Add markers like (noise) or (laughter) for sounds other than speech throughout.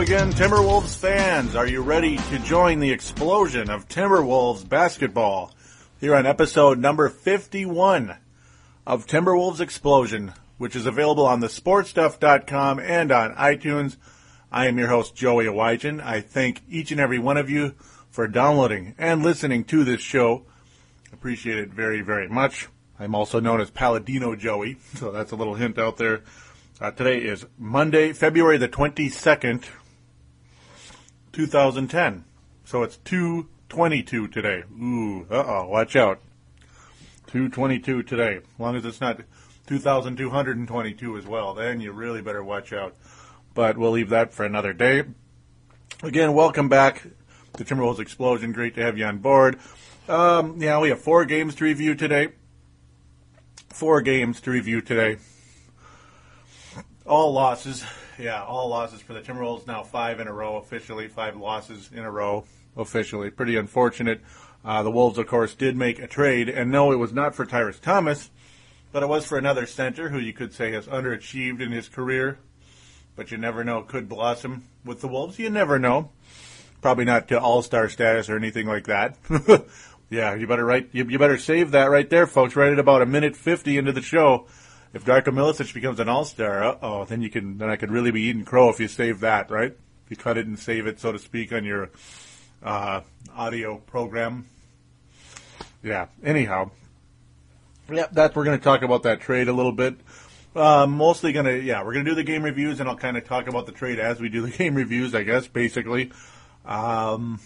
Again, Timberwolves fans. Are you ready to join the explosion of Timberwolves basketball? Here on episode number 51 of Timberwolves Explosion, which is available on the sportstuff.com and on iTunes. I am your host, Joey Awajan. I thank each and every one of you for downloading and listening to this show. Appreciate it very, very much. I'm also known as Paladino Joey, so that's a little hint out there. Uh, today is Monday, February the 22nd, 2010. So it's 222 today. Ooh, uh-oh, watch out. 222 today. As long as it's not 2,222 as well, then you really better watch out. But we'll leave that for another day. Again, welcome back to Timberwolves Explosion. Great to have you on board. Um, yeah, we have four games to review today. Four games to review today. All losses. Yeah, all losses for the Timberwolves. Now five in a row officially. Five losses in a row officially. Pretty unfortunate. Uh, the Wolves, of course, did make a trade, and no, it was not for Tyrus Thomas, but it was for another center who you could say has underachieved in his career, but you never know, could blossom with the Wolves. You never know. Probably not to all-star status or anything like that. (laughs) yeah, you better write. You, you, better save that right there, folks. Right at about a minute fifty into the show. If Darko Milicic becomes an all-star, oh, then you can. Then I could really be eating crow if you save that, right? If you cut it and save it, so to speak, on your uh, audio program. Yeah. Anyhow, yeah, that we're going to talk about that trade a little bit. Uh, mostly going to, yeah, we're going to do the game reviews, and I'll kind of talk about the trade as we do the (laughs) game reviews, I guess, basically. Um,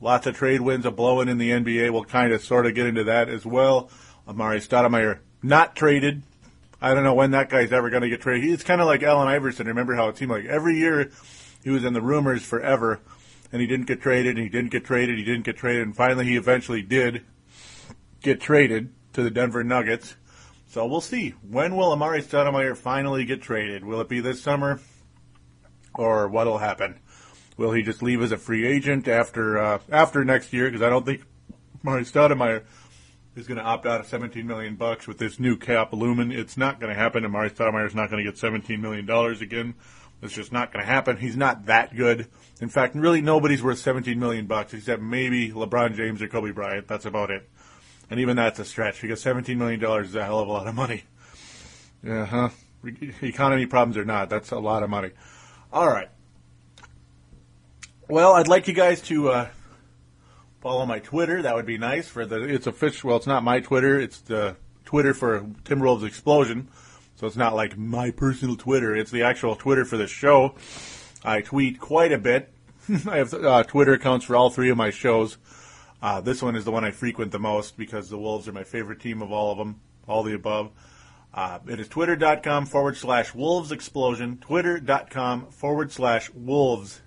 lots of trade wins, are blowing in the NBA. We'll kind of sort of get into that as well. Amar'e Stoudemire not traded. I don't know when that guy's ever going to get traded. He's kind of like Allen Iverson. Remember how it seemed like every year he was in the rumors forever and he didn't get traded, and he didn't get traded, he didn't get traded, and finally he eventually did get traded to the Denver Nuggets. So we'll see. When will Amar'e Stoudemire finally get traded? Will it be this summer, or what'll happen? Will he just leave as a free agent after uh, after next year? Because I don't think Amar'e Stoudemire is going to opt out of 17 million bucks with this new cap looming. It's not going to happen. Amar'e Stoudemire is not going to get 17 million dollars again. It's just not going to happen. He's not that good. In fact, really nobody's worth 17 million bucks except maybe LeBron James or Kobe Bryant. That's about it. And even that's a stretch because 17 million dollars is a hell of a lot of money. Yeah, huh? Economy problems or not, that's a lot of money. All right. Well, I'd like you guys to uh, follow my Twitter. That would be nice for the. It's official. Well, it's not my Twitter. It's the Twitter for Timberwolves Explosion. So it's not like my personal Twitter. It's the actual Twitter for the show. I tweet quite a bit. (laughs) I have uh, Twitter accounts for all three of my shows. Uh, this one is the one I frequent the most because the Wolves are my favorite team of all of them, all the above. Uh, it is twitter.com forward slash wolves explosion, twitter.com forward slash wolves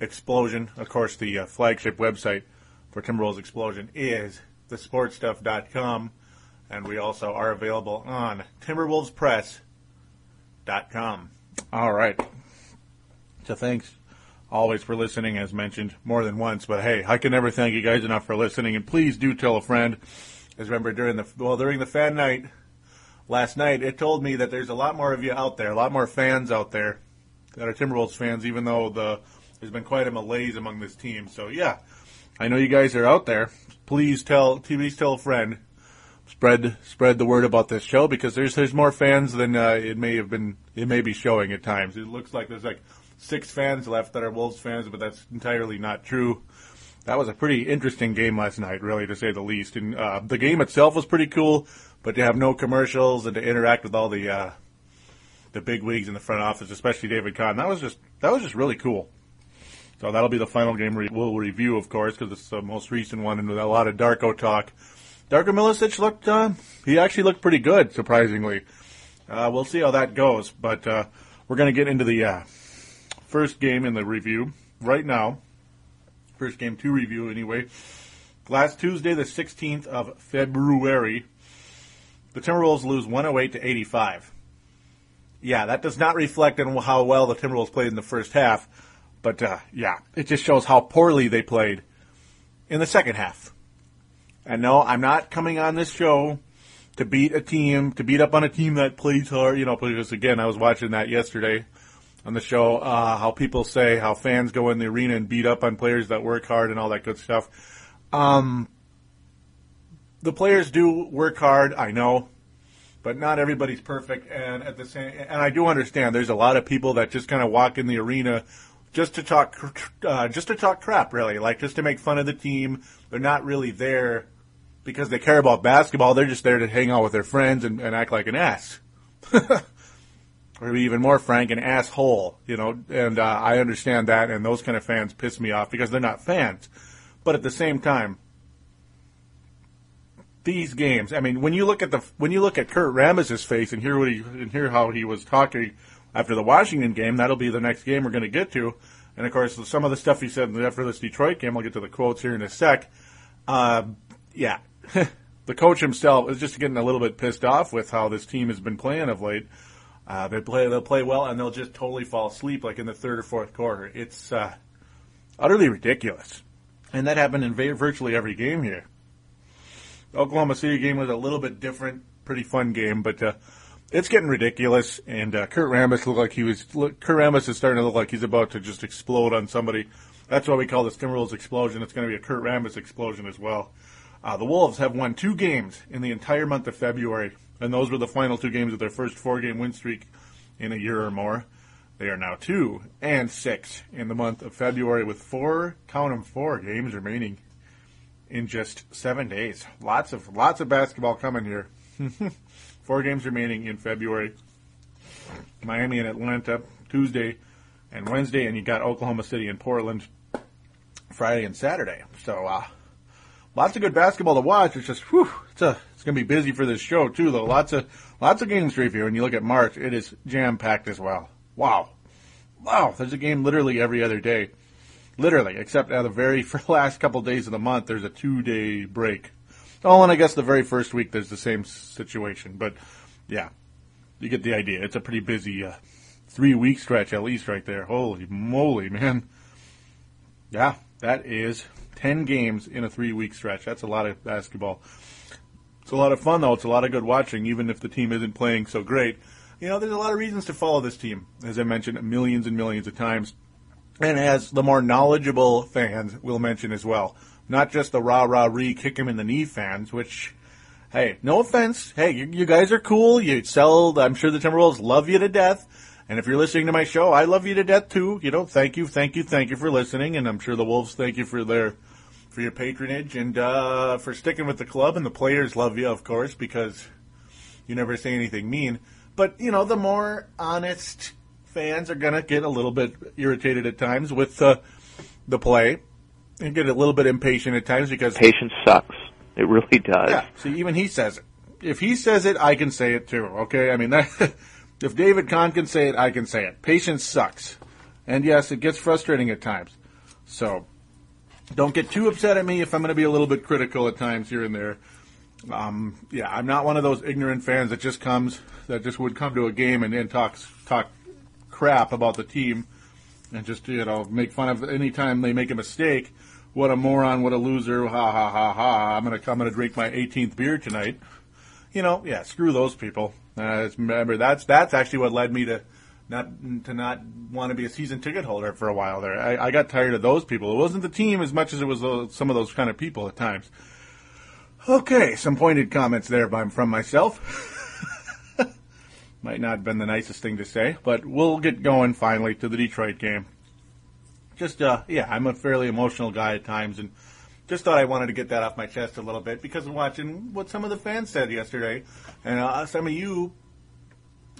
explosion. Of course, the uh, flagship website for Timberwolves Explosion is thesportstuff.com, and we also are available on timberwolvespress.com. All right. So thanks always for listening, as mentioned more than once. But hey, I can never thank you guys enough for listening, and please do tell a friend. As remember during the well during the fan night last night, it told me that there's a lot more of you out there, a lot more fans out there that are Timberwolves fans, even though the there's been quite a malaise among this team. So yeah, I know you guys are out there. Please tell please tell a friend. Spread spread the word about this show because there's there's more fans than uh, it may have been it may be showing at times. It looks like there's like six fans left that are Wolves fans, but that's entirely not true. That was a pretty interesting game last night, really, to say the least. And uh, the game itself was pretty cool, but to have no commercials and to interact with all the uh, the big wigs in the front office, especially David Kahn, that was just that was just really cool. So that'll be the final game re- we'll review, of course, because it's the most recent one and with a lot of Darko talk. Darko Milicic looked, uh, he actually looked pretty good, surprisingly. Uh, we'll see how that goes, but uh, we're going to get into the uh, first game in the review right now. First game to review, anyway. Last Tuesday, the 16th of February, the Timberwolves lose 108 to 85. Yeah, that does not reflect on how well the Timberwolves played in the first half, but uh, yeah, it just shows how poorly they played in the second half. And no, I'm not coming on this show to beat a team, to beat up on a team that plays hard, you know, because again, I was watching that yesterday on the show uh, how people say how fans go in the arena and beat up on players that work hard and all that good stuff. Um, the players do work hard, I know, but not everybody's perfect. And at the same, and I do understand there's a lot of people that just kind of walk in the arena just to talk, uh, just to talk crap, really, like just to make fun of the team. They're not really there because they care about basketball. They're just there to hang out with their friends and, and act like an ass. (laughs) or even more frank, an asshole, you know, and uh, I understand that, and those kind of fans piss me off because they're not fans. But at the same time, these games, I mean, when you look at the when you look at Kurt Rambis's face and hear what he and hear how he was talking after the Washington game, that'll be the next game we're going to get to. And of course, some of the stuff he said after this Detroit game, I'll get to the quotes here in a sec. Uh, yeah, (laughs) the coach himself is just getting a little bit pissed off with how this team has been playing of late. Uh, they play, they'll play well, and they'll just totally fall asleep, like in the third or fourth quarter. It's uh, utterly ridiculous, and that happened in virtually every game here. Oklahoma City game was a little bit different, pretty fun game, but uh, it's getting ridiculous. And uh, Kurt Rambis looked like he was. Look, Kurt Rambis is starting to look like he's about to just explode on somebody. That's why we call this Timberwolves explosion. It's going to be a Kurt Rambis explosion as well. Uh, the Wolves have won two games in the entire month of February and those were the final two games of their first four game win streak in a year or more. They are now two and six in the month of February with four, count them, four games remaining in just seven days. Lots of lots of basketball coming here. (laughs) four games remaining in February. Miami and Atlanta Tuesday and Wednesday, and you got Oklahoma City and Portland Friday and Saturday. So uh, lots of good basketball to watch. It's just whew, it's it's going to be busy for this show too, though. Lots of lots of games to review. And you look at March, it is jam packed as well. Wow, wow. There's a game literally every other day, literally, except at the very (laughs) last couple days of the month, there's a two day break. Oh, and I guess the very first week there's the same situation. But yeah, you get the idea. It's a pretty busy uh, three week stretch at least right there. Holy moly, man. Yeah, that is 10 games in a three week stretch. That's a lot of basketball. It's a lot of fun, though. It's a lot of good watching, even if the team isn't playing so great. You know, there's a lot of reasons to follow this team, as I mentioned millions and millions of times. And as the more knowledgeable fans will mention as well, not just the rah rah re kick him in the knee fans, which, hey, no offense. Hey, you, you guys are cool. You sell, I'm sure the Timberwolves love you to death. And if you're listening to my show, I love you to death too. You know, thank you, thank you, thank you for listening. And I'm sure the Wolves thank you for their for your patronage and uh, for sticking with the club. And the players love you, of course, because you never say anything mean. But you know, the more honest fans are gonna get a little bit irritated at times with uh, the play and get a little bit impatient at times because patience sucks. It really does. Yeah. See, even he says it. If he says it, I can say it too. Okay. I mean, (laughs) that, if David Kahn can say it, I can say it. Patience sucks. And yes, it gets frustrating at times. So don't get too upset at me if I'm going to be a little bit critical at times here and there. Um, yeah, I'm not one of those ignorant fans that just comes that just would come to a game and then talks talk crap about the team and just you know make fun of any time they make a mistake. What a moron! What a loser! Ha ha ha ha! I'm gonna come and drink my 18th beer tonight. You know, yeah, screw those people. Uh, remember that's that's actually what led me to not to not want to be a season ticket holder for a while there. I, I got tired of those people. It wasn't the team as much as it was uh, some of those kind of people at times. Okay, some pointed comments there by, from myself. (laughs) Might not have been the nicest thing to say, but we'll get going finally to the Detroit game. Just, uh, yeah, I'm a fairly emotional guy at times, and just thought I wanted to get that off my chest a little bit because of watching what some of the fans said yesterday, and uh, some of you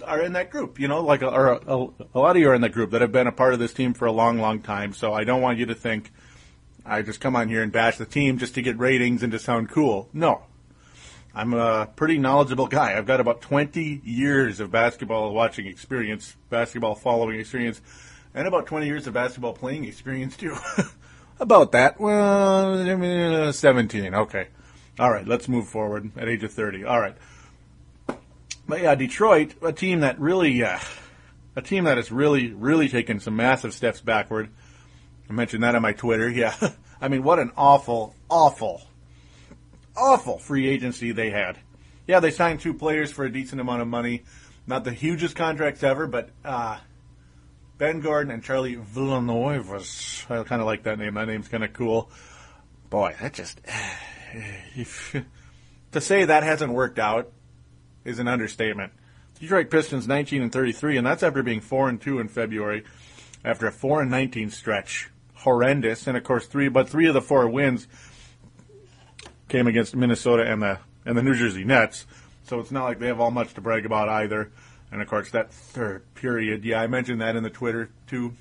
are in that group, you know, like, a, a, a, lot of you are in that group that have been a part of this team for a long, long time. So I don't want you to think I just come on here and bash the team just to get ratings and to sound cool. No. I'm a pretty knowledgeable guy. I've got about 20 years of basketball watching experience, basketball following experience, and about 20 years of basketball playing experience too. (laughs) about that. Well, 17. Okay. All right. Let's move forward at age of 30. All right. But yeah, Detroit, a team that really, uh, a team that has really, really taken some massive steps backward. I mentioned that on my Twitter. (laughs) Yeah, I mean, what an awful, awful, awful free agency they had. Yeah, they signed two players for a decent amount of money. Not the hugest contracts ever, but uh, Ben Gordon and Charlie Villanuevas. I kind of like that name. That name's kind of cool. Boy, that just (sighs) (laughs) to say that hasn't worked out is an understatement. Detroit Pistons 19 and 33, and that's after being 4 and 2 in February, after a 4 and 19 stretch. Horrendous, and of course three, but three of the four wins came against Minnesota and the and the New Jersey Nets. So it's not like they have all much to brag about either. And of course, that third period, yeah, I mentioned that in the Twitter too.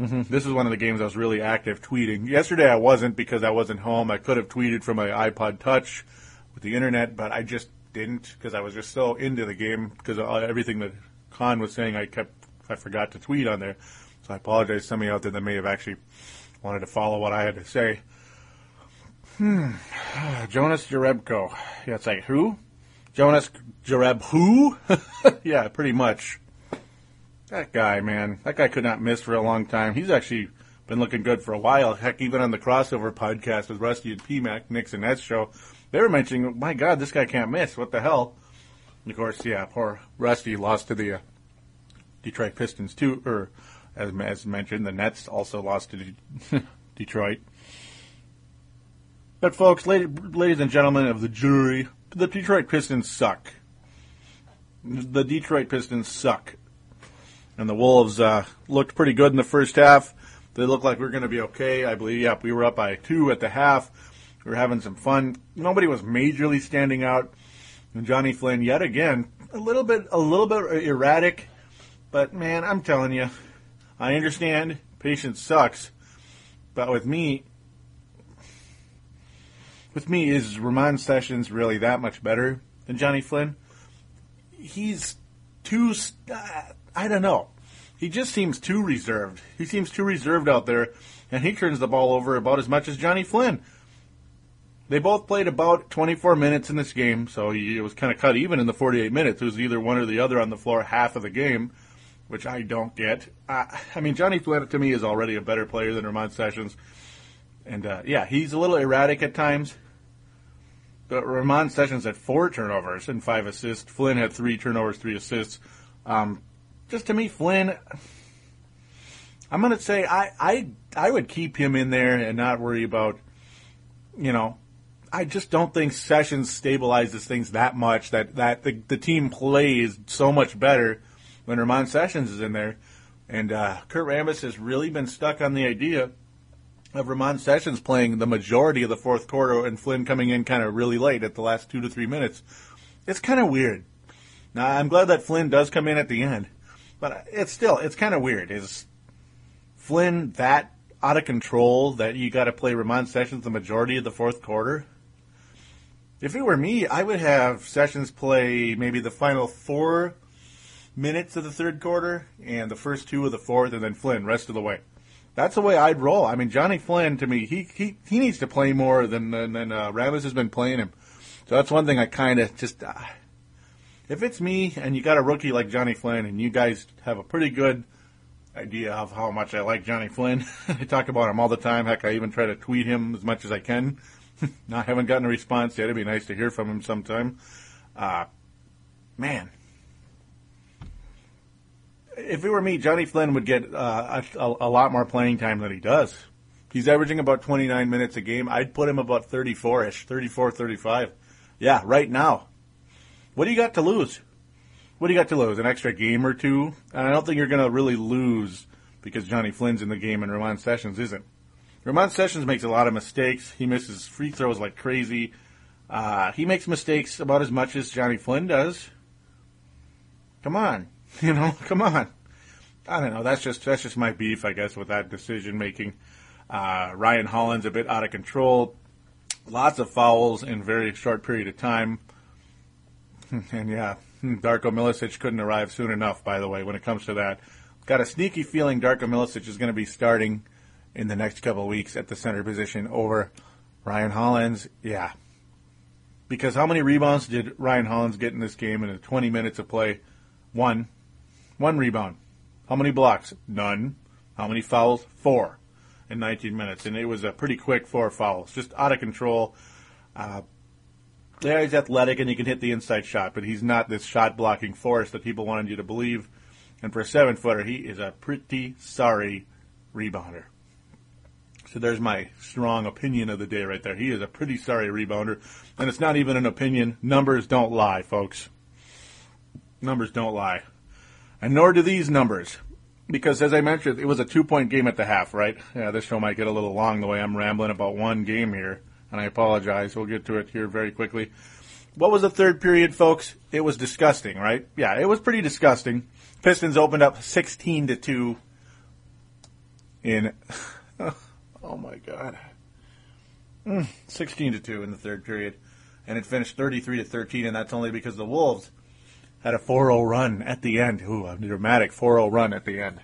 Mm-hmm. This is one of the games I was really active tweeting. Yesterday I wasn't because I wasn't home. I could have tweeted from my iPod Touch with the internet, but I just didn't because I was just so into the game because everything that Kahn was saying, I kept I forgot to tweet on there. So I apologize to somebody out there that may have actually wanted to follow what I had to say. Hmm. (sighs) Jonas Jerebko. Yeah, it's like who? Jonas Jareb who? (laughs) yeah, pretty much. That guy, man. That guy could not miss for a long time. He's actually been looking good for a while. Heck, even on the crossover podcast with Rusty and PMAC, Nick's and Ed's show, they were mentioning, my God, this guy can't miss. What the hell? And of course, yeah, poor Rusty lost to the uh, Detroit Pistons too, or as, as mentioned, the Nets also lost to De- (laughs) Detroit. But folks, ladies and gentlemen of the jury, the Detroit Pistons suck. The Detroit Pistons suck. And the Wolves uh, looked pretty good in the first half. They looked like we were going to be okay. I believe, yep, we were up by two at the half. We were having some fun. Nobody was majorly standing out. And Johnny Flynn, yet again, a little bit, a little bit erratic. But man, I'm telling you, I understand patience sucks. But with me, with me, is Ramon Sessions really that much better than Johnny Flynn? He's too. Uh, I don't know. He just seems too reserved. He seems too reserved out there, and he turns the ball over about as much as Johnny Flynn. They both played about 24 minutes in this game, so it was kind of cut even in the 48 minutes. It was either one or the other on the floor half of the game, which I don't get. Uh, I mean, Johnny Flynn to me is already a better player than Ramon Sessions. And uh, yeah, he's a little erratic at times. But Ramon Sessions had four turnovers and five assists. Flynn had three turnovers, three assists. Um, just to me, Flynn, I'm going to say I, I I would keep him in there and not worry about, you know, I just don't think Sessions stabilizes things that much that that the, the team plays so much better when Ramon Sessions is in there. And uh, Kurt Rambis has really been stuck on the idea of Ramon Sessions playing the majority of the fourth quarter and Flynn coming in kind of really late at the last two to three minutes. It's kind of weird. Now, I'm glad that Flynn does come in at the end, but it's still, it's kind of weird. Is Flynn that out of control that you got to play Ramon Sessions the majority of the fourth quarter? If it were me, I would have Sessions play maybe the final four minutes of the third quarter and the first two of the fourth, and then Flynn rest of the way. That's the way I'd roll. I mean, Johnny Flynn to me, he he, he needs to play more than than, than uh, has been playing him. So that's one thing I kind of just. Uh, if it's me and you got a rookie like Johnny Flynn and you guys have a pretty good idea of how much I like Johnny Flynn, (laughs) I talk about him all the time. Heck, I even try to tweet him as much as I can. (laughs) I haven't gotten a response yet. It'd be nice to hear from him sometime. Uh, man, if it were me, Johnny Flynn would get uh, a, a, lot more playing time than he does. He's averaging about 29 minutes a game. I'd put him about 34-ish, 34, 35. Yeah, right now. What do you got to lose? What do you got to lose? An extra game or two? And I don't think you're going to really lose because Johnny Flynn's in the game and Ramon Sessions isn't. Ramon Sessions makes a lot of mistakes. He misses free throws like crazy. Uh, he makes mistakes about as much as Johnny Flynn does. Come on. (laughs) You know, come on. I don't know. That's just that's just my beef, I guess, with that decision making. Uh, Ryan Hollins' a bit out of control. Lots of fouls in very short period of time. (laughs) And yeah, Darko Milicic couldn't arrive soon enough. By the way, when it comes to that, got a sneaky feeling Darko Milicic is going to be starting in the next couple weeks at the center position over Ryan Hollins. Yeah, because how many rebounds did Ryan Hollins get in this game in the 20 minutes of play? One. One rebound. How many blocks? None. How many fouls? Four in 19 minutes. And it was a pretty quick four fouls. Just out of control. Uh, yeah, he's athletic and he can hit the inside shot, but he's not this shot blocking force that people wanted you to believe. And for a seven footer, he is a pretty sorry rebounder. So there's my strong opinion of the day right there. He is a pretty sorry rebounder. And it's not even an opinion. Numbers don't lie, folks. Numbers don't lie. And nor do these numbers. Because as I mentioned, it was a two point game at the half, right? Yeah, this show might get a little long the way I'm rambling about one game here. And I apologize. We'll get to it here very quickly. What was the third period, folks? It was disgusting, right? Yeah, it was pretty disgusting. Pistons opened up 16 to 2 in (laughs) oh my god. Mm, 16 to 2 in the third period and it finished 33 to 13 and that's only because the Wolves had a 4-0 run at the end. Ooh, a dramatic 4-0 run at the end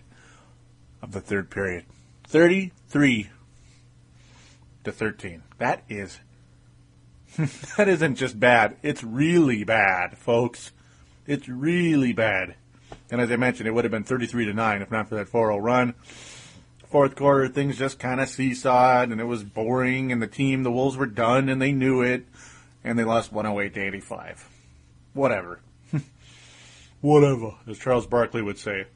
of the third period. 33 to 13. That is (laughs) that isn't just bad. It's really bad, folks. It's really bad. And as I mentioned, it would have been 33 to 9 if not for that 4-0 run. Fourth quarter, things just kind of seesawed and it was boring and the team, the Wolves were done and they knew it and they lost 108 to 85. Whatever. Whatever, as Charles Barkley would say.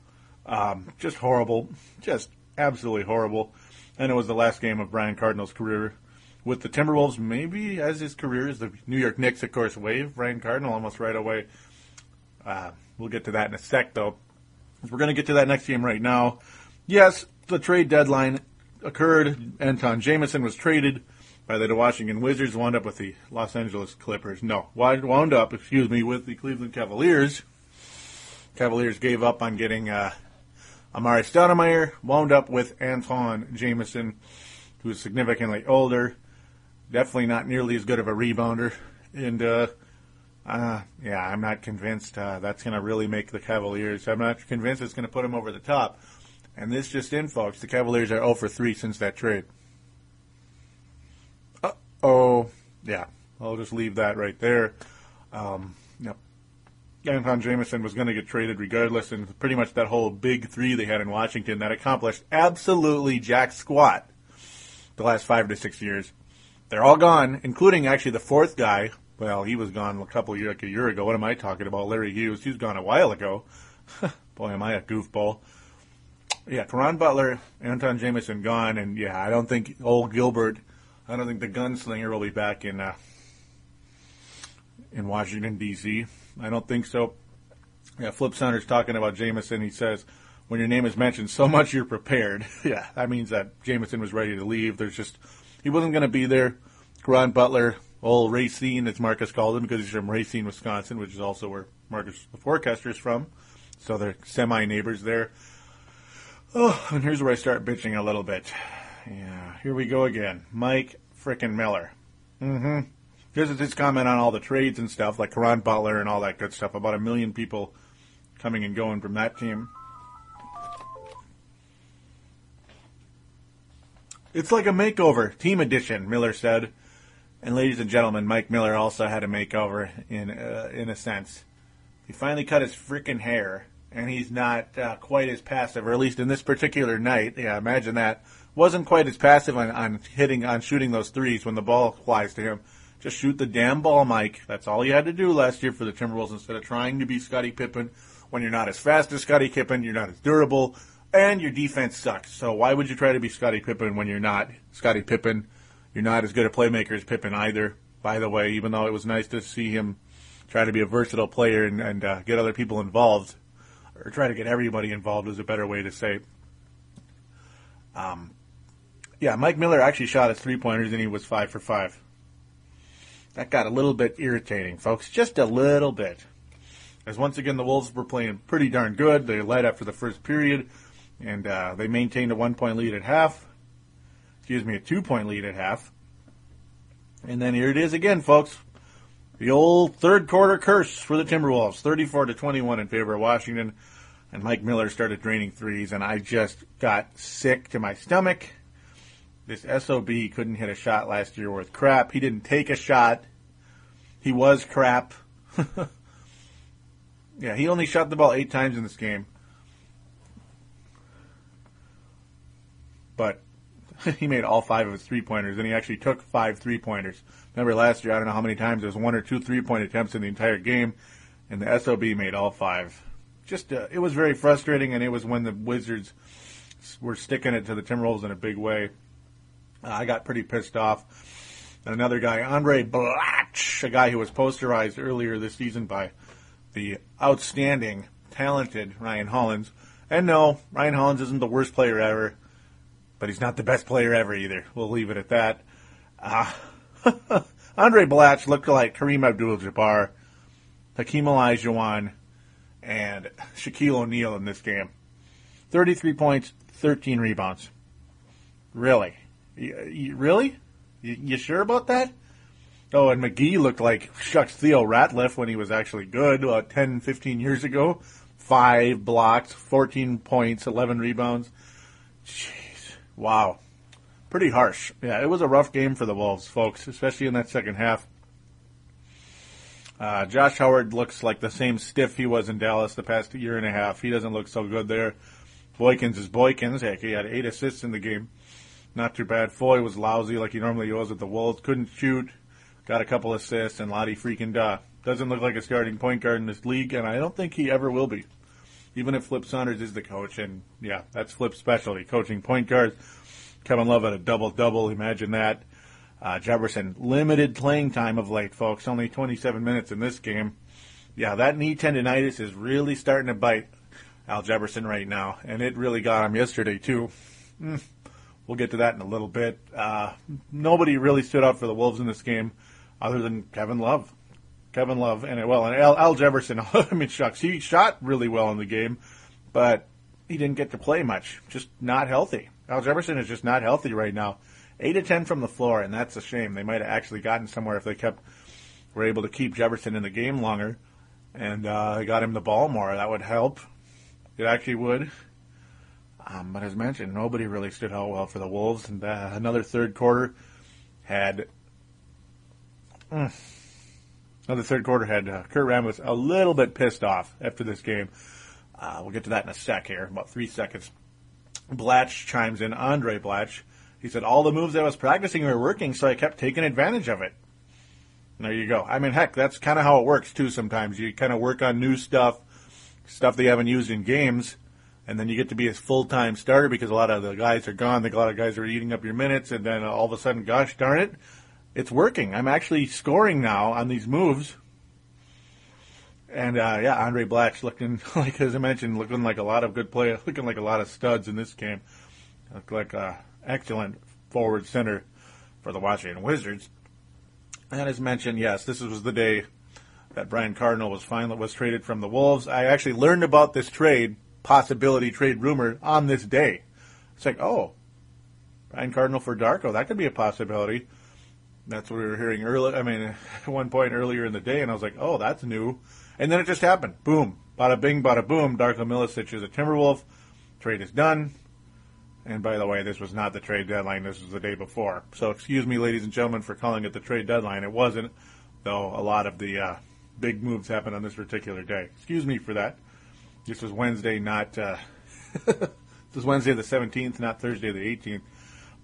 Um, just horrible. Just absolutely horrible. And it was the last game of Brian Cardinal's career with the Timberwolves, maybe as his career as the New York Knicks, of course, wave Brian Cardinal almost right away. Uh, we'll get to that in a sec, though. We're going to get to that next game right now. Yes, the trade deadline occurred. Antawn Jamison was traded by the Washington Wizards, wound up with the Los Angeles Clippers. No, wound up, excuse me, with the Cleveland Cavaliers. Cavaliers gave up on getting uh, Amar'e Stoudemire, wound up with Antawn Jamison, who is significantly older, definitely not nearly as good of a rebounder, and uh, uh, yeah, I'm not convinced uh, that's going to really make the Cavaliers. I'm not convinced it's going to put them over the top. And this just in, folks. The Cavaliers are 0 for 3 since that trade. Uh oh. Yeah, I'll just leave that right there. Um, yep. Antawn Jamison was going to get traded regardless, and pretty much that whole big three they had in Washington that accomplished absolutely jack squat the last five to six years. They're all gone, including actually the fourth guy, well, he was gone a couple years, like a year ago. What am I talking about? Larry Hughes. He's gone a while ago. (laughs) Boy, am I a goofball. Yeah, Caron Butler, Antawn Jamison gone, and yeah, I don't think old Gilbert. I don't think the gunslinger will be back in uh, in Washington D.C. I don't think so. Yeah, Flip Saunders talking about Jamison. He says when your name is mentioned, so much you're prepared. (laughs) yeah, that means that Jamison was ready to leave. There's just he wasn't going to be there. Caron Butler old Racine, as Marcus called him, because he's from Racine, Wisconsin, which is also where Marcus the forecaster is from. So they're semi neighbors there. Oh, and here's where I start bitching a little bit. Yeah, here we go again. Mike frickin' Miller. Mm-hmm. This is his comment on all the trades and stuff, like Caron Butler and all that good stuff. About a million people coming and going from that team. It's like a makeover, team edition, Miller said. And ladies and gentlemen, Mike Miller also had a makeover in uh, in a sense. He finally cut his freaking hair, and he's not uh, quite as passive, or at least in this particular night. Yeah, imagine that. Wasn't quite as passive on, on hitting on shooting those threes when the ball flies to him. Just shoot the damn ball, Mike. That's all you had to do last year for the Timberwolves instead of trying to be Scottie Pippen. When you're not as fast as Scottie Pippen, you're not as durable, and your defense sucks. So why would you try to be Scottie Pippen when you're not Scottie Pippen? You're not as good a playmaker as Pippen either, by the way, even though it was nice to see him try to be a versatile player and, and uh, get other people involved, or try to get everybody involved is a better way to say. Um, yeah, Mike Miller actually shot his three pointers and he was five for five. That got a little bit irritating, folks, just a little bit. As once again, the Wolves were playing pretty darn good. They led after the first period, and uh, they maintained a one point lead at half excuse me, a two point lead at half. And then here it is again, folks. The old third quarter curse for the Timberwolves, 34 to 21 in favor of Washington. And Mike Miller started draining threes, and I just got sick to my stomach. This SOB couldn't hit a shot last year worth crap. He didn't take a shot. He was crap. (laughs) yeah, he only shot the ball eight times in this game. But (laughs) he made all five of his three pointers, and he actually took five three pointers. Remember last year, I don't know how many times there was one or two three point attempts in the entire game, and the SOB made all five. just uh, it was very frustrating, and it was when the Wizards were sticking it to the Timberwolves in a big way. Uh, I got pretty pissed off. And another guy, Andray Blatche, a guy who was posterized earlier this season by the outstanding, talented Ryan Hollins. And no, Ryan Hollins isn't the worst player ever, but he's not the best player ever either. We'll leave it at that. Uh, (laughs) Andray Blatche looked like Kareem Abdul-Jabbar, Hakeem Olajuwon, and Shaquille O'Neal in this game. 33 points, 13 rebounds. Really? You, really? You, you, sure about that? Oh, and McGee looked like shucks Theo Ratliff when he was actually good uh, 10, 15 years ago. Five blocks, 14 points, 11 rebounds. Jeez. Wow. Pretty harsh. Yeah, it was a rough game for the Wolves, folks, especially in that second half. Uh, Josh Howard looks like the same stiff he was in Dallas the past year and a half. He doesn't look so good there. Boykins is Boykins. Heck, he had eight assists in the game. Not too bad. Foye was lousy like he normally was at the Wolves. Couldn't shoot. Got a couple assists, and Lottie freaking duh. Doesn't look like a starting point guard in this league, and I don't think he ever will be. Even if Flip Saunders is the coach, and yeah, that's Flip's specialty, coaching point guards. Kevin Love had a double double. Imagine that. Uh, Jefferson limited playing time of late, folks. Only 27 minutes in this game. Yeah, that knee tendonitis is really starting to bite Al Jefferson right now, and it really got him yesterday too. Mm, we'll get to that in a little bit. Uh, nobody really stood out for the Wolves in this game, other than Kevin Love. Kevin Love and well, and Al, Al Jefferson. (laughs) I mean, shucks, he shot really well in the game, but he didn't get to play much. Just not healthy. Al Jefferson is just not healthy right now. Eight to ten from the floor, and that's a shame. They might have actually gotten somewhere if they kept were able to keep Jefferson in the game longer and uh, got him the ball more. That would help. It actually would. Um, but as mentioned, nobody really stood out well for the Wolves. And uh, another third quarter had. Mm, another third quarter had uh, Kurt Rambis a little bit pissed off after this game. Uh, we'll get to that in a sec here, about three seconds. Blatche chimes in, Andray Blatche. He said, All the moves I was practicing were working, so I kept taking advantage of it. There you go. I mean, heck, that's kind of how it works, too, sometimes. You kind of work on new stuff stuff they haven't used in games, and then you get to be a full time starter because a lot of the guys are gone. A lot of guys are eating up your minutes, and then all of a sudden, gosh darn it, it's working. I'm actually scoring now on these moves. And uh, yeah, Andray Blatche looking (laughs) like, as I mentioned, looking like a lot of good players, (laughs) looking like a lot of studs in this game. Look like a excellent forward center for the Washington Wizards. And as mentioned, yes, this was the day that Brian Cardinal was finally was traded from the Wolves. I actually learned about this trade possibility trade rumor on this day. It's like, oh, Brian Cardinal for Darko, that could be a possibility. That's what we were hearing earlier. I mean, (laughs) at one point earlier in the day, and I was like, oh, that's new. And then it just happened. Boom. Bada bing, bada boom. Darko Milicic is a Timberwolf. Trade is done. And by the way, this was not the trade deadline. This was the day before. So excuse me, ladies and gentlemen, for calling it the trade deadline. It wasn't, though a lot of the uh, big moves happened on this particular day. Excuse me for that. This was Wednesday, not uh, (laughs) this was Wednesday the 17th, not Thursday the 18th.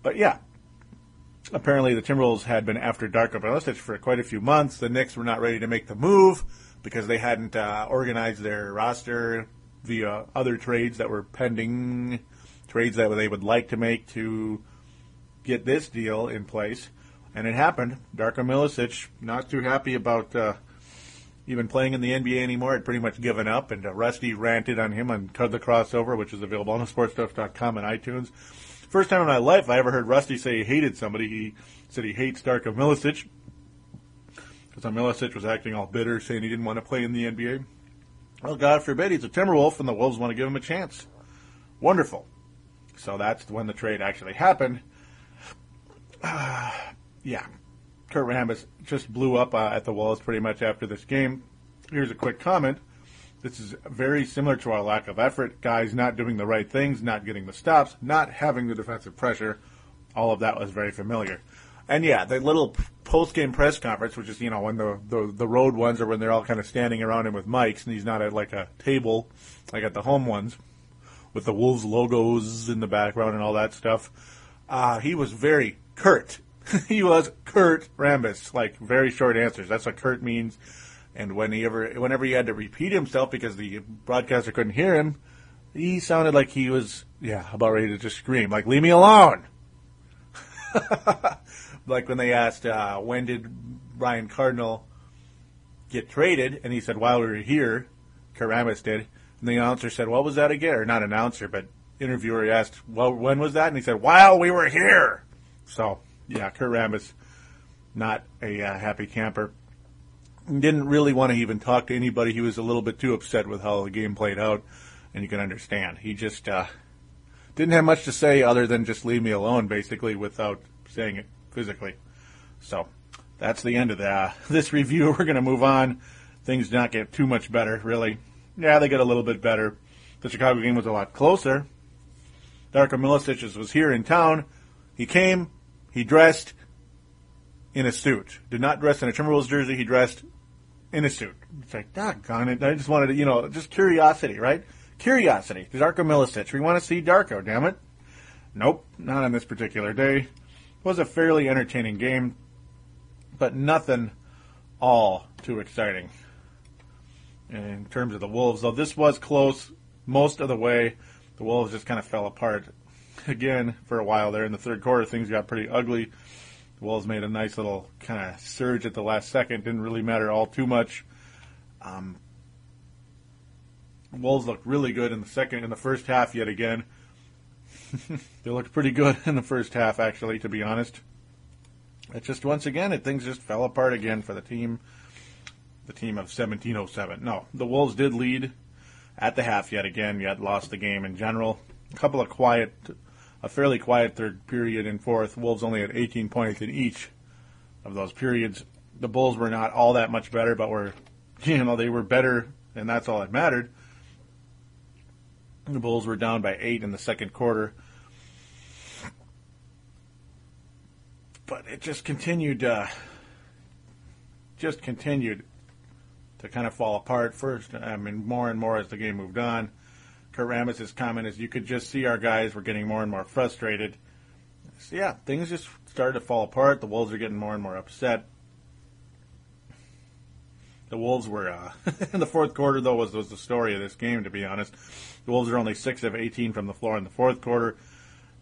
But yeah, apparently the Timberwolves had been after Darko Milicic for quite a few months. The Knicks were not ready to make the move because they hadn't uh, organized their roster via other trades that were pending, trades that they would like to make to get this deal in place. And it happened. Darko Milicic not too happy about uh, even playing in the NBA anymore. Had pretty much given up, and uh, Rusty ranted on him on Cut the Crossover, which is available on sportstuff.com and iTunes. First time in my life I ever heard Rusty say he hated somebody. He said he hates Darko Milicic because Milicic was acting all bitter, saying he didn't want to play in the NBA. Well, God forbid, he's a Timberwolf, and the Wolves want to give him a chance. Wonderful. So that's when the trade actually happened. Uh, (sighs) yeah, Kurt Rambis just blew up uh, at the walls pretty much after this game. Here's a quick comment. This is very similar to our lack of effort. Guys not doing the right things, not getting the stops, not having the defensive pressure. All of that was very familiar. And yeah, the little post game press conference, which is, you know, when the, the, the road ones are when they're all kind of standing around him with mics and he's not at like a table like at the home ones with the Wolves logos in the background and all that stuff. Uh, he was very curt (laughs) he was Kurt Rambis. Like very short answers. That's what Kurt means. And when he ever, whenever he had to repeat himself because the broadcaster couldn't hear him, he sounded like he was, yeah, about ready to just scream, like, leave me alone. (laughs) like when they asked, uh, when did Brian Cardinal get traded? And he said, while we were here, Karamis did. And the announcer said, what was that again? Or not announcer, but interviewer asked, well, when was that? And he said, while we were here. So, yeah, Karamis, not a uh, happy camper. Didn't really want to even talk to anybody. He was a little bit too upset with how the game played out, and you can understand. He just uh, didn't have much to say other than just leave me alone, basically, without saying it physically. So that's the end of the, (laughs) this review. We're going to move on. Things did not get too much better, really. Yeah, they get a little bit better. The Chicago game was a lot closer. Darko Milicic was here in town. He came, he dressed in a suit. Did not dress in a Timberwolves jersey. He dressed in a suit. It's like, doggone it. I just wanted to, you know, just curiosity, right? Curiosity. Darko Milicic. We want to see Darko, damn it. Nope, not on this particular day. It was a fairly entertaining game, but nothing all too exciting in terms of the Wolves. Though this was close most of the way, the Wolves just kind of fell apart again for a while there. In the third quarter, things got pretty ugly. The Wolves made a nice little kind of surge at the last second. Didn't really matter all too much. Um, Wolves looked really good in the second, in the first half yet again. (laughs) they looked pretty good in the first half, actually, to be honest. It just once again, it, things just fell apart again for the team, the team of 1707. No, the Wolves did lead at the half yet again, yet lost the game in general. A couple of quiet, a fairly quiet third period and fourth. Wolves only had 18 points in each of those periods. The Bulls were not all that much better, but were, (laughs) you know, they were better, and that's all that mattered. The Bulls were down by eight in the second quarter. But it just continued, uh, just continued to kind of fall apart first. I mean, more and more as the game moved on. Kurt Rambis' comment is you could just see our guys were getting more and more frustrated. So, yeah, things just started to fall apart. The Wolves are getting more and more upset. The Wolves were uh, (laughs) in the fourth quarter, though, was was the story of this game. To be honest, the Wolves are only six of 18 from the floor in the fourth quarter.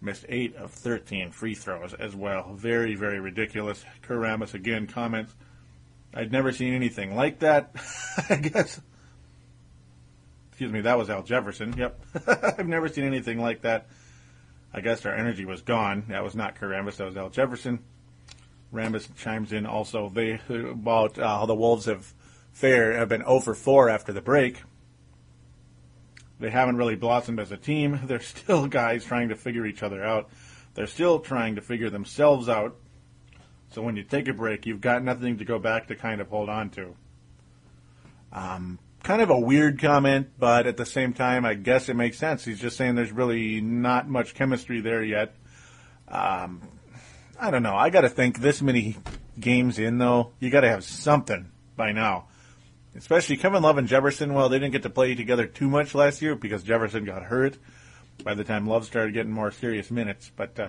Missed eight of 13 free throws as well. Very, very ridiculous. Karamis again comments, "I'd never seen anything like that." (laughs) I guess. Excuse me, that was Al Jefferson. Yep, (laughs) I've never seen anything like that. I guess our energy was gone. That was not Karamis. That was Al Jefferson. Rambis chimes in also they about uh, how the Wolves have fair have been 0 for 4 after the break. They haven't really blossomed as a team. (laughs) They're still guys trying to figure each other out. They're still trying to figure themselves out. So when you take a break, you've got nothing to go back to kind of hold on to. Um, kind of a weird comment, but at the same time, I guess it makes sense. He's just saying there's really not much chemistry there yet. Um, I don't know. I got to think this many games in, though, you got to have something by now especially Kevin Love and Jefferson. Well, they didn't get to play together too much last year because Jefferson got hurt by the time Love started getting more serious minutes. But uh,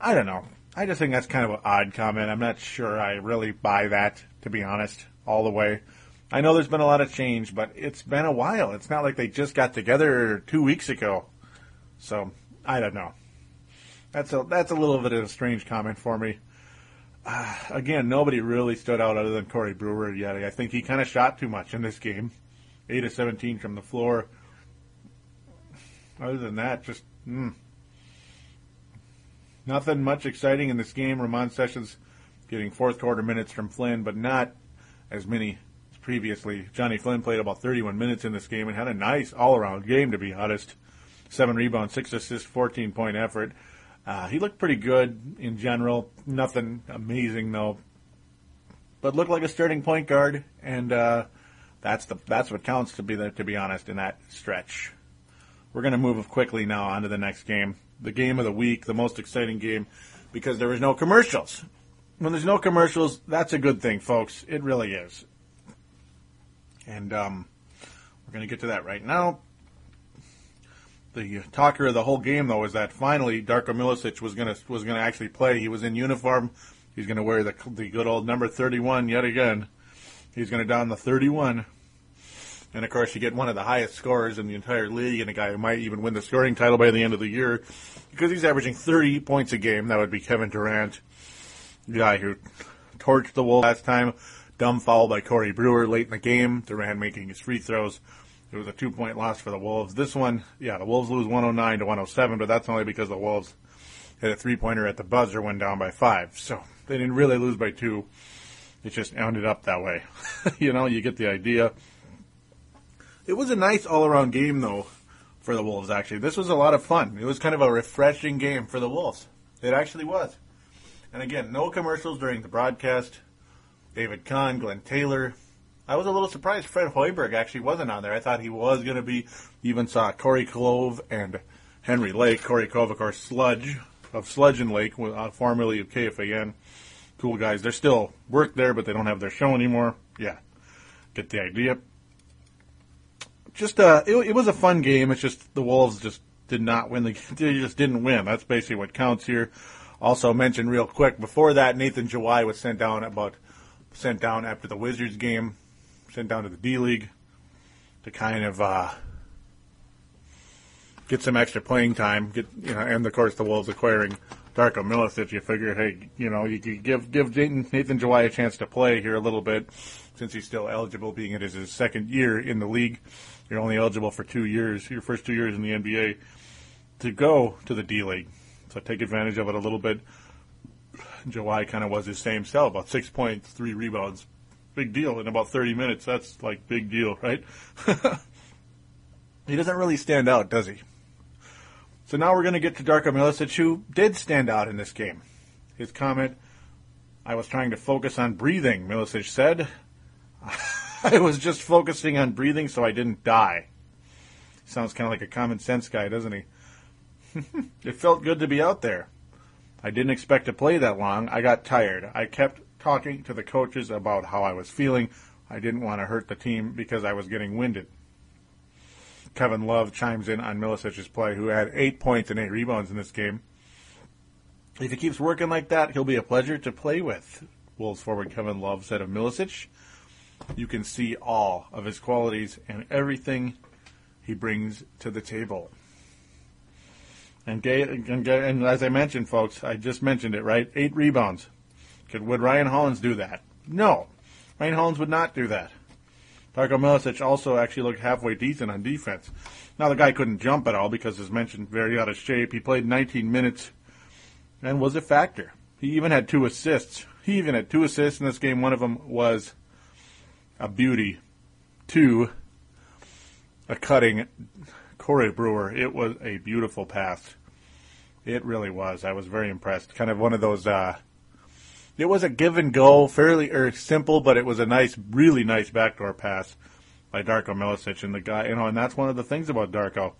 I don't know. I just think that's kind of an odd comment. I'm not sure I really buy that, to be honest, all the way. I know there's been a lot of change, but it's been a while. It's not like they just got together two weeks ago. So I don't know. That's a that's a little bit of a strange comment for me uh, again, nobody really stood out other than Corey Brewer yet. I think he kind of shot too much in this game. 8 of 17 from the floor. Other than that, just mm, nothing much exciting in this game. Ramon Sessions getting fourth quarter minutes from Flynn, but not as many previously. Johnny Flynn played about 31 minutes in this game and had a nice all around game, to be honest. Seven rebounds, six assists, 14 point effort. Uh, he looked pretty good in general. Nothing amazing though, but looked like a starting point guard, and uh, that's the that's what counts to be the, to be honest in that stretch. We're going to move quickly now on to the next game, the game of the week, the most exciting game, because there was no commercials. When there's no commercials, that's a good thing, folks. It really is. And um, we're going to get to that right now the talker of the whole game, though, is that finally Darko Milicic was gonna was gonna actually play. He was in uniform. He's gonna wear the the good old number thirty one yet again. He's going to down the 31. And of course, you get one of the highest scorers in the entire league, and a guy who might even win the scoring title by the end of the year because he's averaging 30 points a game. That would be Kevin Durant, the guy who torched the Wolves last time. Dumb foul by Corey Brewer late in the game. Durant making his free throws. It was a two point loss for the Wolves. This one, yeah, the Wolves lose 109 to 107, but that's only because the Wolves hit a three pointer at the buzzer when down by five. So they didn't really lose by two. It just ended up that way. (laughs) you know, you get the idea. It was a nice all around game, though, for the Wolves, actually. This was a lot of fun. It was kind of a refreshing game for the Wolves. It actually was. And again, no commercials during the broadcast. David Kahn, Glenn Taylor. I was a little surprised Fred Hoiberg actually wasn't on there. I thought he was going to be. Even saw Corey Clove and Henry Lake. Corey Clove, of course, Sludge of Sludge and Lake, uh, formerly of KFAN. Cool guys. They're still work there, but they don't have their show anymore. Yeah, get the idea. Just uh, it, it was a fun game. It's just the Wolves just did not win the. (laughs) They just didn't win. That's basically what counts here. Also mentioned real quick before that, Nathan Jawai was sent down about sent down after the Wizards game, sent down to the D League to kind of uh, get some extra playing time. Get you know, and of course the Wolves acquiring Darko Milicic. If you figure, hey, you know, you could give give Nathan Jawai a chance to play here a little bit since he's still eligible, being it is his second year in the league. You're only eligible for two years, your first two years in the NBA, to go to the D League. So take advantage of it a little bit. Jawai kind of was his same self, about six points, three rebounds. Big deal in about 30 minutes. That's like big deal, right? (laughs) he doesn't really stand out, does he? So now we're going to get to Darko Milicic, who did stand out in this game. His comment, I was trying to focus on breathing, Milicic said. (laughs) I was just focusing on breathing so I didn't die. Sounds kind of like a common sense guy, doesn't he? (laughs) it felt good to be out there. I didn't expect to play that long. I got tired. I kept talking to the coaches about how I was feeling. I didn't want to hurt the team because I was getting winded. Kevin Love chimes in on Milicic's play, who had eight points and eight rebounds in this game. If he keeps working like that, he'll be a pleasure to play with. Wolves forward Kevin Love said of Milicic, you can see all of his qualities and everything he brings to the table. And, Gay, and, and, as I mentioned, folks, I just mentioned it, right? Eight rebounds. Could would Ryan Hollins do that? No, Ryan Hollins would not do that. Darko Milicic also actually looked halfway decent on defense. Now the guy couldn't jump at all because, as mentioned, very out of shape. He played 19 minutes and was a factor. He even had two assists. He even had two assists in this game. One of them was a beauty Two, a cutting Corey Brewer. It was a beautiful pass. It really was. I was very impressed. Kind of one of those. Uh, it was a give and go, fairly or er, simple, but it was a nice, really nice backdoor pass by Darko Milicic and the guy. You know, and that's one of the things about Darko.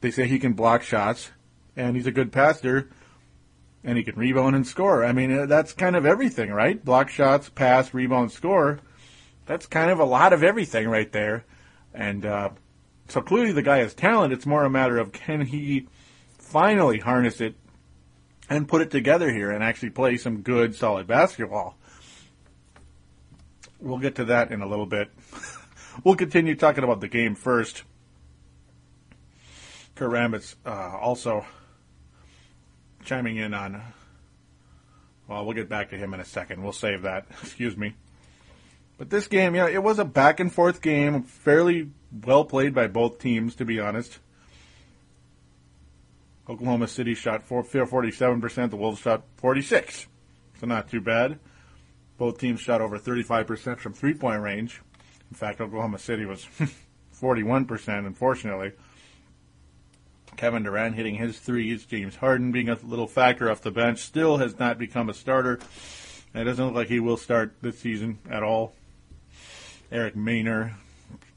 They say he can block shots, and he's a good passer, and he can rebound and score. I mean, uh, that's kind of everything, right? Block shots, pass, rebound, score. That's kind of a lot of everything right there. And uh, so clearly the guy has talent. It's more a matter of can he finally harness it and put it together here and actually play some good, solid basketball. We'll get to that in a little bit. (laughs) we'll continue talking about the game first. Kurt Rambis uh, also chiming in on. Well, we'll get back to him in a second. We'll save that. (laughs) Excuse me. But this game, yeah, it was a back and forth game, fairly well played by both teams, to be honest. Oklahoma City shot 47%, the Wolves shot 46 so not too bad. Both teams shot over 35% from three-point range. In fact, Oklahoma City was (laughs) 41%, unfortunately. Kevin Durant hitting his threes, James Harden being a little factor off the bench, still has not become a starter. It doesn't look like he will start this season at all. Eric Maynor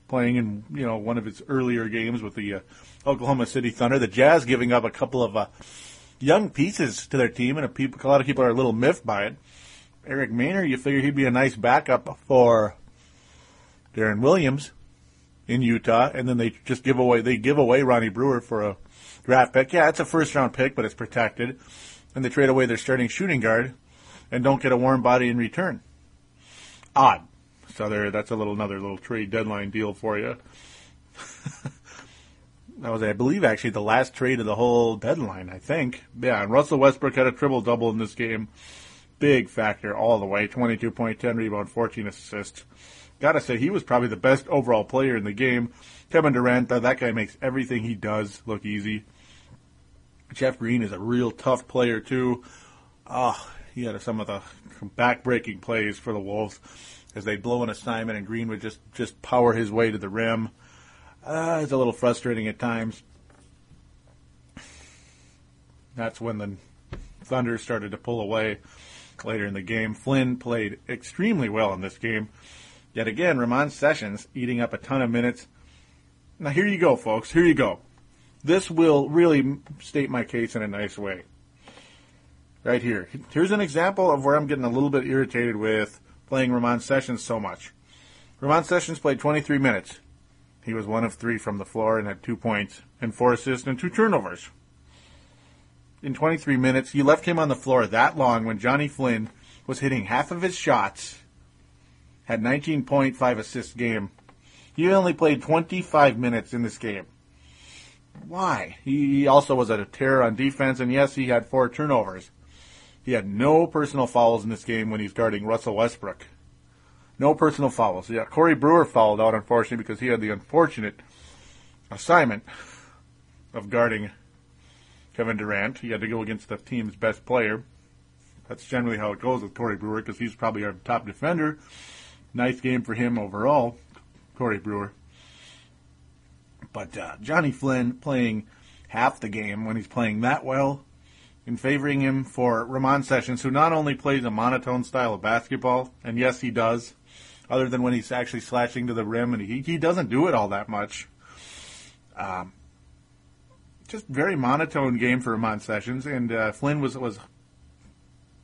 playing in you know one of his earlier games with the uh, Oklahoma City Thunder. The Jazz giving up a couple of uh, young pieces to their team, and a, a lot of people are a little miffed by it. Eric Maynor, you figure he'd be a nice backup for Deron Williams in Utah, and then they just give away they give away Ronnie Brewer for a draft pick. Yeah, it's a first round pick, but it's protected, and they trade away their starting shooting guard, and don't get a warm body in return. Odd. That's other. That's a little another little trade deadline deal for you. (laughs) that was, I believe, actually the last trade of the whole deadline. I think. Yeah, and Russell Westbrook had a triple double in this game. Big factor all the way. 22 point, 10 rebound, 14 assists. Gotta say, he was probably the best overall player in the game. Kevin Durant, that guy makes everything he does look easy. Jeff Green is a real tough player too. Oh, he had some of the back-breaking plays for the Wolves as they'd blow an assignment and Green would just just power his way to the rim. Uh, it's a little frustrating at times. That's when the Thunder started to pull away later in the game. Flynn played extremely well in this game. Yet again, Ramon Sessions eating up a ton of minutes. Now here you go, folks. Here you go. This will really state my case in a nice way. Right here. Here's an example of where I'm getting a little bit irritated with playing Ramon Sessions so much. Ramon Sessions played 23 minutes. He was one of three from the floor and had two points and four assists and two turnovers. In 23 minutes, you left him on the floor that long when Johnny Flynn was hitting half of his shots, had 19.5 assist game. He only played 25 minutes in this game. Why? He also was at a terror on defense, and yes, he had four turnovers. He had no personal fouls in this game when he's guarding Russell Westbrook. No personal fouls. Yeah, Corey Brewer fouled out, unfortunately, because he had the unfortunate assignment of guarding Kevin Durant. He had to go against the team's best player. That's generally how it goes with Corey Brewer because he's probably our top defender. Nice game for him overall, Corey Brewer. But uh, Johnny Flynn playing half the game when he's playing that well in favoring him for Ramon Sessions, who not only plays a monotone style of basketball, and yes, he does, other than when he's actually slashing to the rim, and he, he doesn't do it all that much. Um, just very monotone game for Ramon Sessions, and uh, Flynn was was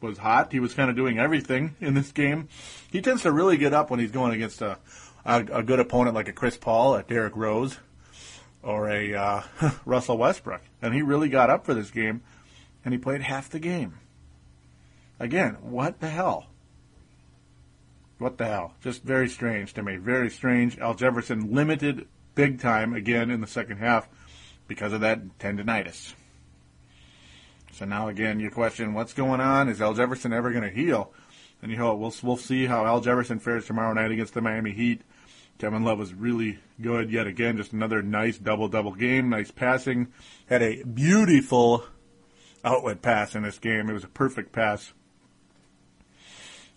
was hot. He was kind of doing everything in this game. He tends to really get up when he's going against a a, a good opponent like a Chris Paul, a Derrick Rose, or a uh, (laughs) Russell Westbrook, and he really got up for this game, and he played half the game. Again, what the hell? What the hell? Just very strange to me. Very strange. Al Jefferson limited big time again in the second half because of that tendonitis. So now again, you question what's going on? Is Al Jefferson ever going to heal? And you know, we'll we'll see how Al Jefferson fares tomorrow night against the Miami Heat. Kevin Love was really good yet again. Just another nice double double game. Nice passing. Had a beautiful outlet pass in this game. It was a perfect pass.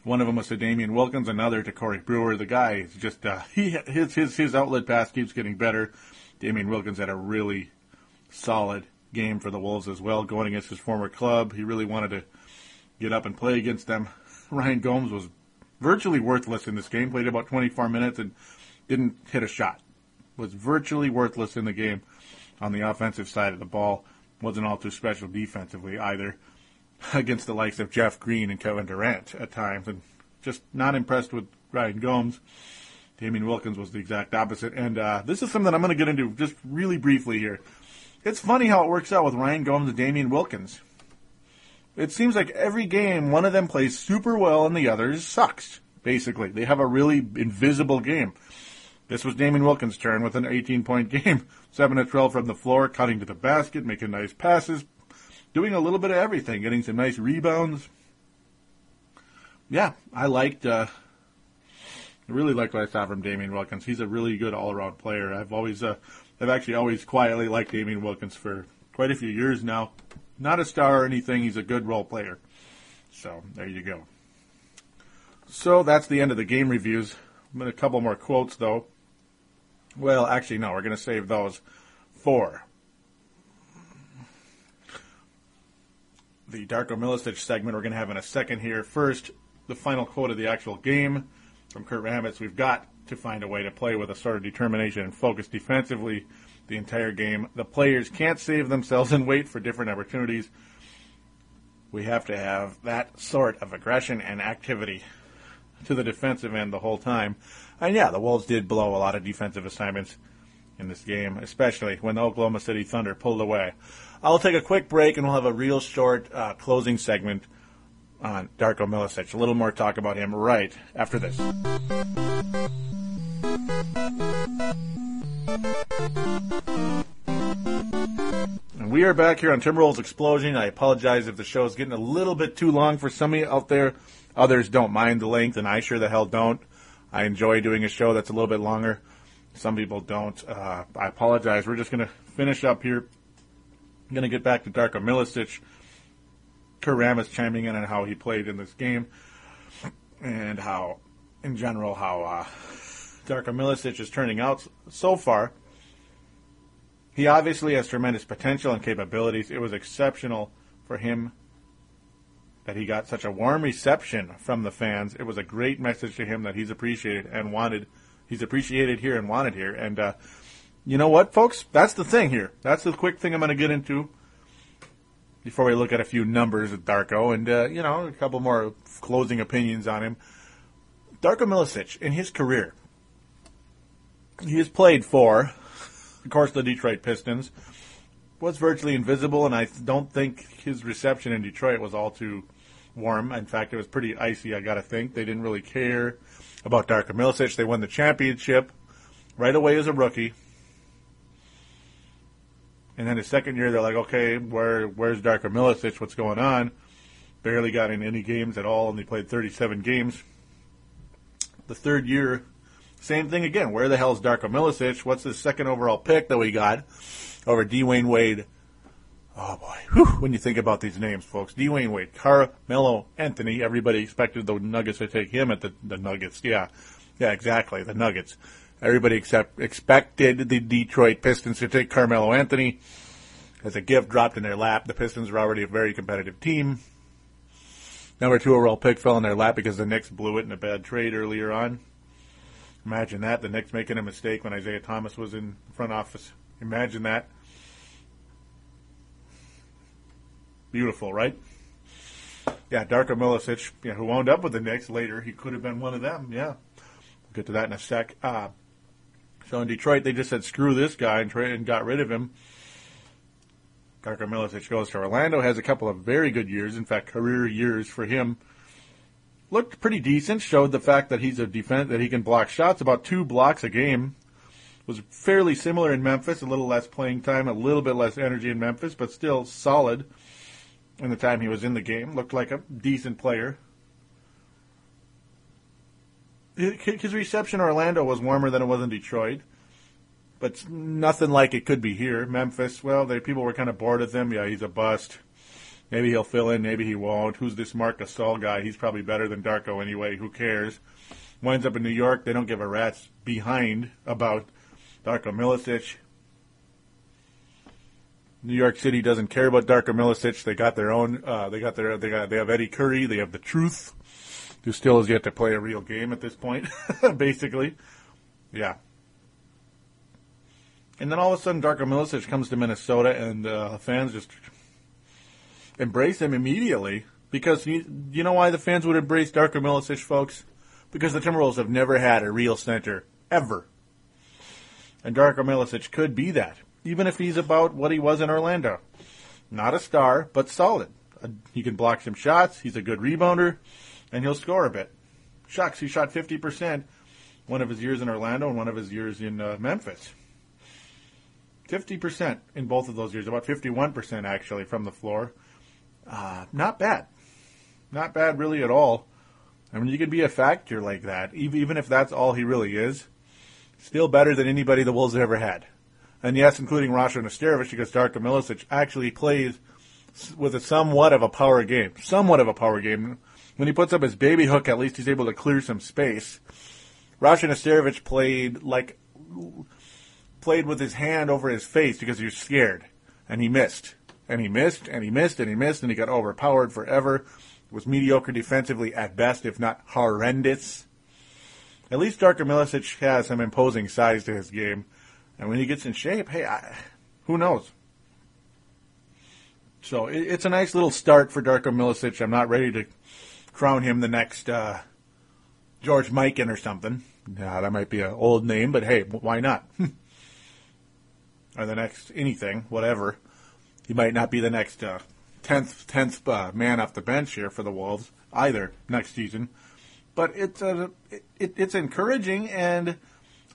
One of them was to Damien Wilkins, another to Corey Brewer. The guy is just uh, (laughs) he his his his outlet pass keeps getting better. Damien Wilkins had a really solid game for the Wolves as well, going against his former club. He really wanted to get up and play against them. (laughs) Ryan Gomes was virtually worthless in this game. Played about 24 minutes and didn't hit a shot. Was virtually worthless in the game on the offensive side of the ball. Wasn't all too special defensively either (laughs) against the likes of Jeff Green and Kevin Durant at times, and just not impressed with Ryan Gomes. Damien Wilkins was the exact opposite. And uh, this is something I'm going to get into just really briefly here. It's funny how it works out with Ryan Gomes and Damien Wilkins. It seems like every game, one of them plays super well and the other sucks, basically. They have a really invisible game. This was Damien Wilkins' turn with an 18 point (laughs) game. 7 to 12 from the floor, cutting to the basket, making nice passes, doing a little bit of everything, getting some nice rebounds. Yeah, I liked, uh, I really liked what I saw from Damien Wilkins. He's a really good all around player. I've always, uh, I've actually always quietly liked Damien Wilkins for quite a few years now. Not a star or anything, he's a good role player. So, there you go. So, that's the end of the game reviews. I'm in a couple more quotes, though. Well, actually, no, we're going to save those for the Darko Milicic segment we're going to have in a second here. First, the final quote of the actual game from Kurt Rambis. We've got to find a way to play with a sort of determination and focus defensively the entire game. The players can't save themselves and wait for different opportunities. We have to have that sort of aggression and activity to the defensive end the whole time. And yeah, the Wolves did blow a lot of defensive assignments in this game, especially when the Oklahoma City Thunder pulled away. I'll take a quick break and we'll have a real short uh, closing segment on Darko Milicic. A little more talk about him right after this. And we are back here on Timberwolves Explosion. I apologize if the show is getting a little bit too long for some of you out there. Others don't mind the length, and I sure the hell don't. I enjoy doing a show that's a little bit longer. Some people don't. Uh, I apologize. We're just going to finish up here. I'm going to get back to Darko Milicic. Kurt Rambis chiming in on how he played in this game and how, in general, how uh, Darko Milicic is turning out so far. He obviously has tremendous potential and capabilities. It was exceptional for him that he got such a warm reception from the fans. It was a great message to him that he's appreciated and wanted. He's appreciated here and wanted here. And uh, you know what, folks? That's the thing here. That's the quick thing I'm going to get into before we look at a few numbers of Darko and, uh, you know, a couple more closing opinions on him. Darko Milicic, in his career, he has played for, of course, the Detroit Pistons, was virtually invisible, and I don't think his reception in Detroit was all too warm. In fact, it was pretty icy, I gotta think. They didn't really care about Darko Milicic. They won the championship right away as a rookie. And then the second year, they're like, okay, where where's Darko Milicic? What's going on? Barely got in any games at all, and played 37 games. The third year, same thing again. Where the hell is Darko Milicic? What's the second overall pick that we got over Dwyane Wade? Oh boy, Whew. when you think about these names, folks, Dwyane Wade, Carmelo Anthony. Everybody expected the Nuggets to take him at the, the Nuggets. Yeah, yeah, exactly, the Nuggets. Everybody except expected the Detroit Pistons to take Carmelo Anthony as a gift dropped in their lap. The Pistons were already a very competitive team. Number two overall pick fell in their lap because the Knicks blew it in a bad trade earlier on. Imagine that. The Knicks making a mistake when Isiah Thomas was in front office. Imagine that. Beautiful, right? Yeah, Darko Milicic, yeah, who wound up with the Knicks later. He could have been one of them. Yeah, we'll get to that in a sec. Uh, so in Detroit, they just said screw this guy and, tra- and got rid of him. Darko Milicic goes to Orlando, has a couple of very good years, in fact, career years for him. Looked pretty decent, showed the fact that he's a defense that he can block shots, about two blocks a game. Was fairly similar in Memphis, a little less playing time, a little bit less energy in Memphis, but still solid in the time he was in the game. Looked like a decent player. His reception in Orlando was warmer than it was in Detroit, but nothing like it could be here. Memphis, well, they, people were kind of bored of him. Yeah, he's a bust. Maybe he'll fill in, maybe he won't. Who's this Marc Gasol guy? He's probably better than Darko anyway. Who cares? Winds up in New York, they don't give a rat's behind about Darko Milicic. New York City doesn't care about Darko Milicic. They got their own. Uh, they got their. They got. They have Eddie Curry. They have the Truth, who still has yet to play a real game at this point. (laughs) basically, yeah. And then all of a sudden, Darko Milicic comes to Minnesota, and uh, fans just embrace him immediately. Because you, you know why the fans would embrace Darko Milicic, folks? Because the Timberwolves have never had a real center ever, and Darko Milicic could be that even if he's about what he was in Orlando. Not a star, but solid. Uh, he can block some shots. He's a good rebounder, and he'll score a bit. Shucks, he shot 50% one of his years in Orlando and one of his years in uh, Memphis. 50% in both of those years, about 51% actually from the floor. Uh, not bad. Not bad really at all. I mean, you could be a factor like that, even if that's all he really is. Still better than anybody the Wolves have ever had and yes, including Rasho Nesterovic, because Darko Milicic actually plays with a somewhat of a power game. Somewhat of a power game. When he puts up his baby hook, at least he's able to clear some space. Rasho Nesterovic played like played with his hand over his face because he was scared, and he missed, and he missed, and he missed, and he missed, and he got overpowered forever. Was mediocre defensively at best, if not horrendous. At least Darko Milicic has some imposing size to his game. And when he gets in shape, hey, I, who knows? So it, it's a nice little start for Darko Milicic. I'm not ready to crown him the next uh, George Mikan or something. Yeah, that might be an old name, but hey, why not? (laughs) or the next anything, whatever. He might not be the next uh, tenth tenth uh, man off the bench here for the Wolves either next season. But it's uh, it, it's encouraging, and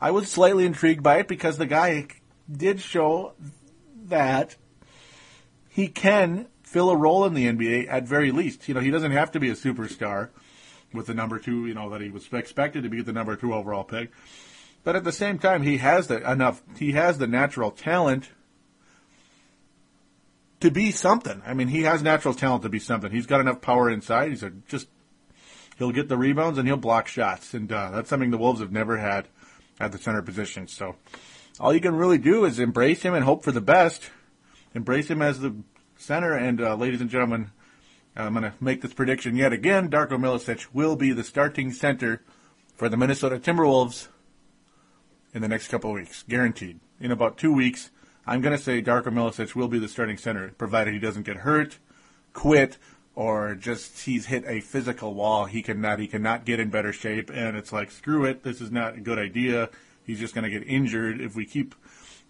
I was slightly intrigued by it because the guy did show that he can fill a role in the NBA at very least. You know, he doesn't have to be a superstar with the number two. You know that he was expected to be the number two overall pick, but at the same time, he has the enough. He has the natural talent to be something. I mean, he has natural talent to be something. He's got enough power inside. He's a, just he'll get the rebounds and he'll block shots, and uh, that's something the Wolves have never had at the center position. So all you can really do is embrace him and hope for the best. Embrace him as the center, and uh, ladies and gentlemen, I'm going to make this prediction yet again. Darko Milicic will be the starting center for the Minnesota Timberwolves in the next couple of weeks, guaranteed. In about two weeks, I'm going to say Darko Milicic will be the starting center, provided he doesn't get hurt, quit, or just he's hit a physical wall. He cannot he cannot get in better shape, and it's like screw it. This is not a good idea. He's just going to get injured if we keep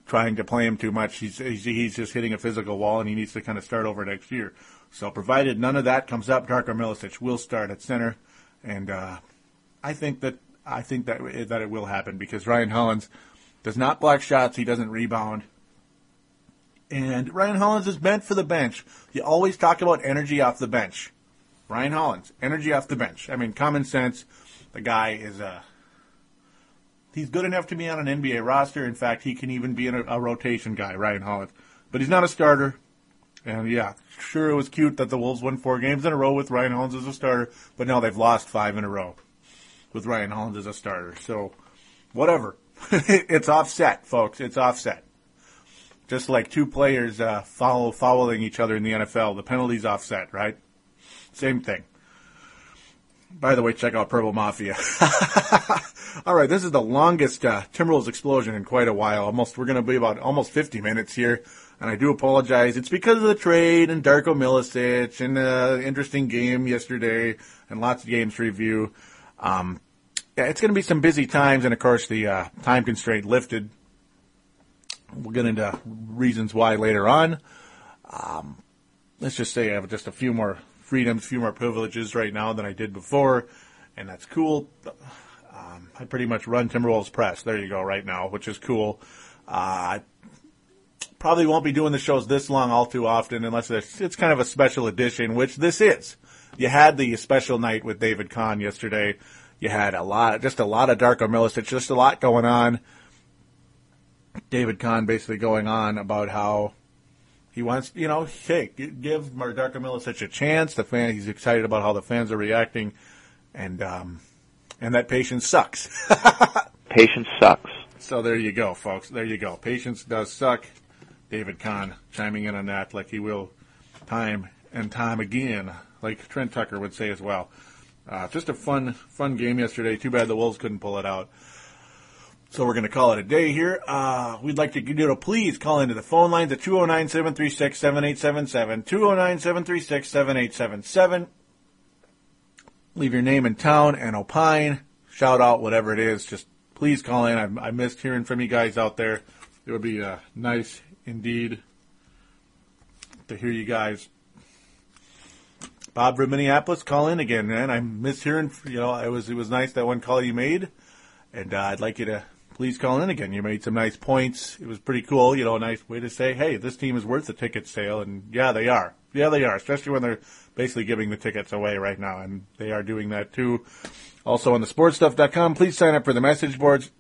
trying to play him too much. He's, he's just hitting a physical wall, and he needs to kind of start over next year. So, provided none of that comes up, Darko Milicic will start at center, and uh, I think that I think that that it will happen because Ryan Hollins does not block shots. He doesn't rebound. And Ryan Hollins is meant for the bench. You always talk about energy off the bench. Ryan Hollins, energy off the bench. I mean, common sense. The guy is a. Uh, he's good enough to be on an NBA roster. In fact, he can even be a, a rotation guy, Ryan Hollins. But he's not a starter. And yeah, sure, it was cute that the Wolves won four games in a row with Ryan Hollins as a starter, but now they've lost five in a row with Ryan Hollins as a starter. So, whatever. (laughs) it's offset, folks. It's offset just like two players uh, follow following each other in the NFL. The penalties offset, right? Same thing. By the way, check out Purple Mafia. (laughs) All right, this is the longest uh, Timberwolves explosion in quite a while. Almost, we're going to be about almost 50 minutes here, and I do apologize. It's because of the trade and Darko Milicic and the uh, interesting game yesterday and lots of games to review. Um, yeah, it's going to be some busy times, and of course the uh, time constraint lifted We'll get into reasons why later on. Um, let's just say I have just a few more freedoms, a few more privileges right now than I did before, and that's cool. Um, I pretty much run Timberwolves Press. There you go, right now, which is cool. Uh, I probably won't be doing the shows this long all too often unless it's, it's kind of a special edition, which this is. You had the special night with David Kahn yesterday. You had a lot, just a lot of Darko Milicic, just a lot going on. David Kahn basically going on about how he wants, you know, hey, give Darko Milicic a chance. The fan, he's excited about how the fans are reacting, and um, and that patience sucks. (laughs) patience sucks. So there you go, folks. There you go. Patience does suck. David Kahn chiming in on that, like he will, time and time again, like Trent Tucker would say as well. Uh, just a fun, fun game yesterday. Too bad the Wolves couldn't pull it out. So we're going to call it a day here. Uh, we'd like to you to please call into the phone lines at 209-736-7877, 209-736-7877. Leave your name and town and opine, shout out, whatever it is. Just please call in. I, I missed hearing from you guys out there. It would be uh, nice indeed to hear you guys. Bob from Minneapolis, call in again, man. I miss hearing. You know, it was it was nice that one call you made, and uh, I'd like you to please call in again. You made some nice points. It was pretty cool. You know, a nice way to say, hey, this team is worth the ticket sale. And yeah, they are. Yeah, they are, especially when they're basically giving the tickets away right now. And they are doing that too. Also on the sportstuff.com, please sign up for the message boards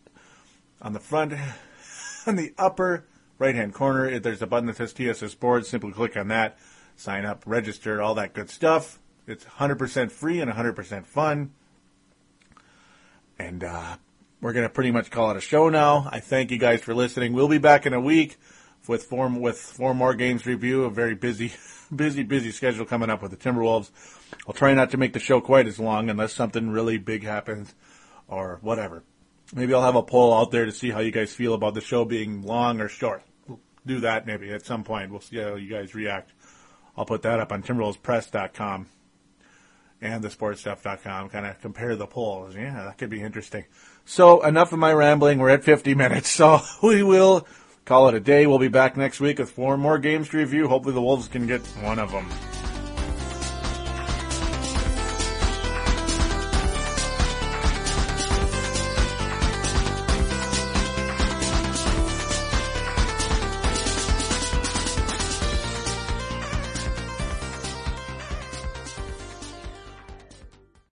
on the front, (laughs) on the upper right hand corner. There's a button that says TSS Sports. Simply click on that, sign up, register, all that good stuff. It's 100% free and 100% fun. And, uh, we're going to pretty much call it a show now. I thank you guys for listening. We'll be back in a week with four with four more games review. A very busy, (laughs) busy, busy schedule coming up with the Timberwolves. I'll try not to make the show quite as long unless something really big happens or whatever. Maybe I'll have a poll out there to see how you guys feel about the show being long or short. We'll do that maybe at some point. We'll see how you guys react. I'll put that up on timberwolvespress.com and thesportstuff.com. Kind of compare the polls. Yeah, that could be interesting. So enough of my rambling. We're at 50 minutes, so (laughs) we will call it a day. We'll be back next week with four more games to review. Hopefully the Wolves can get one of them.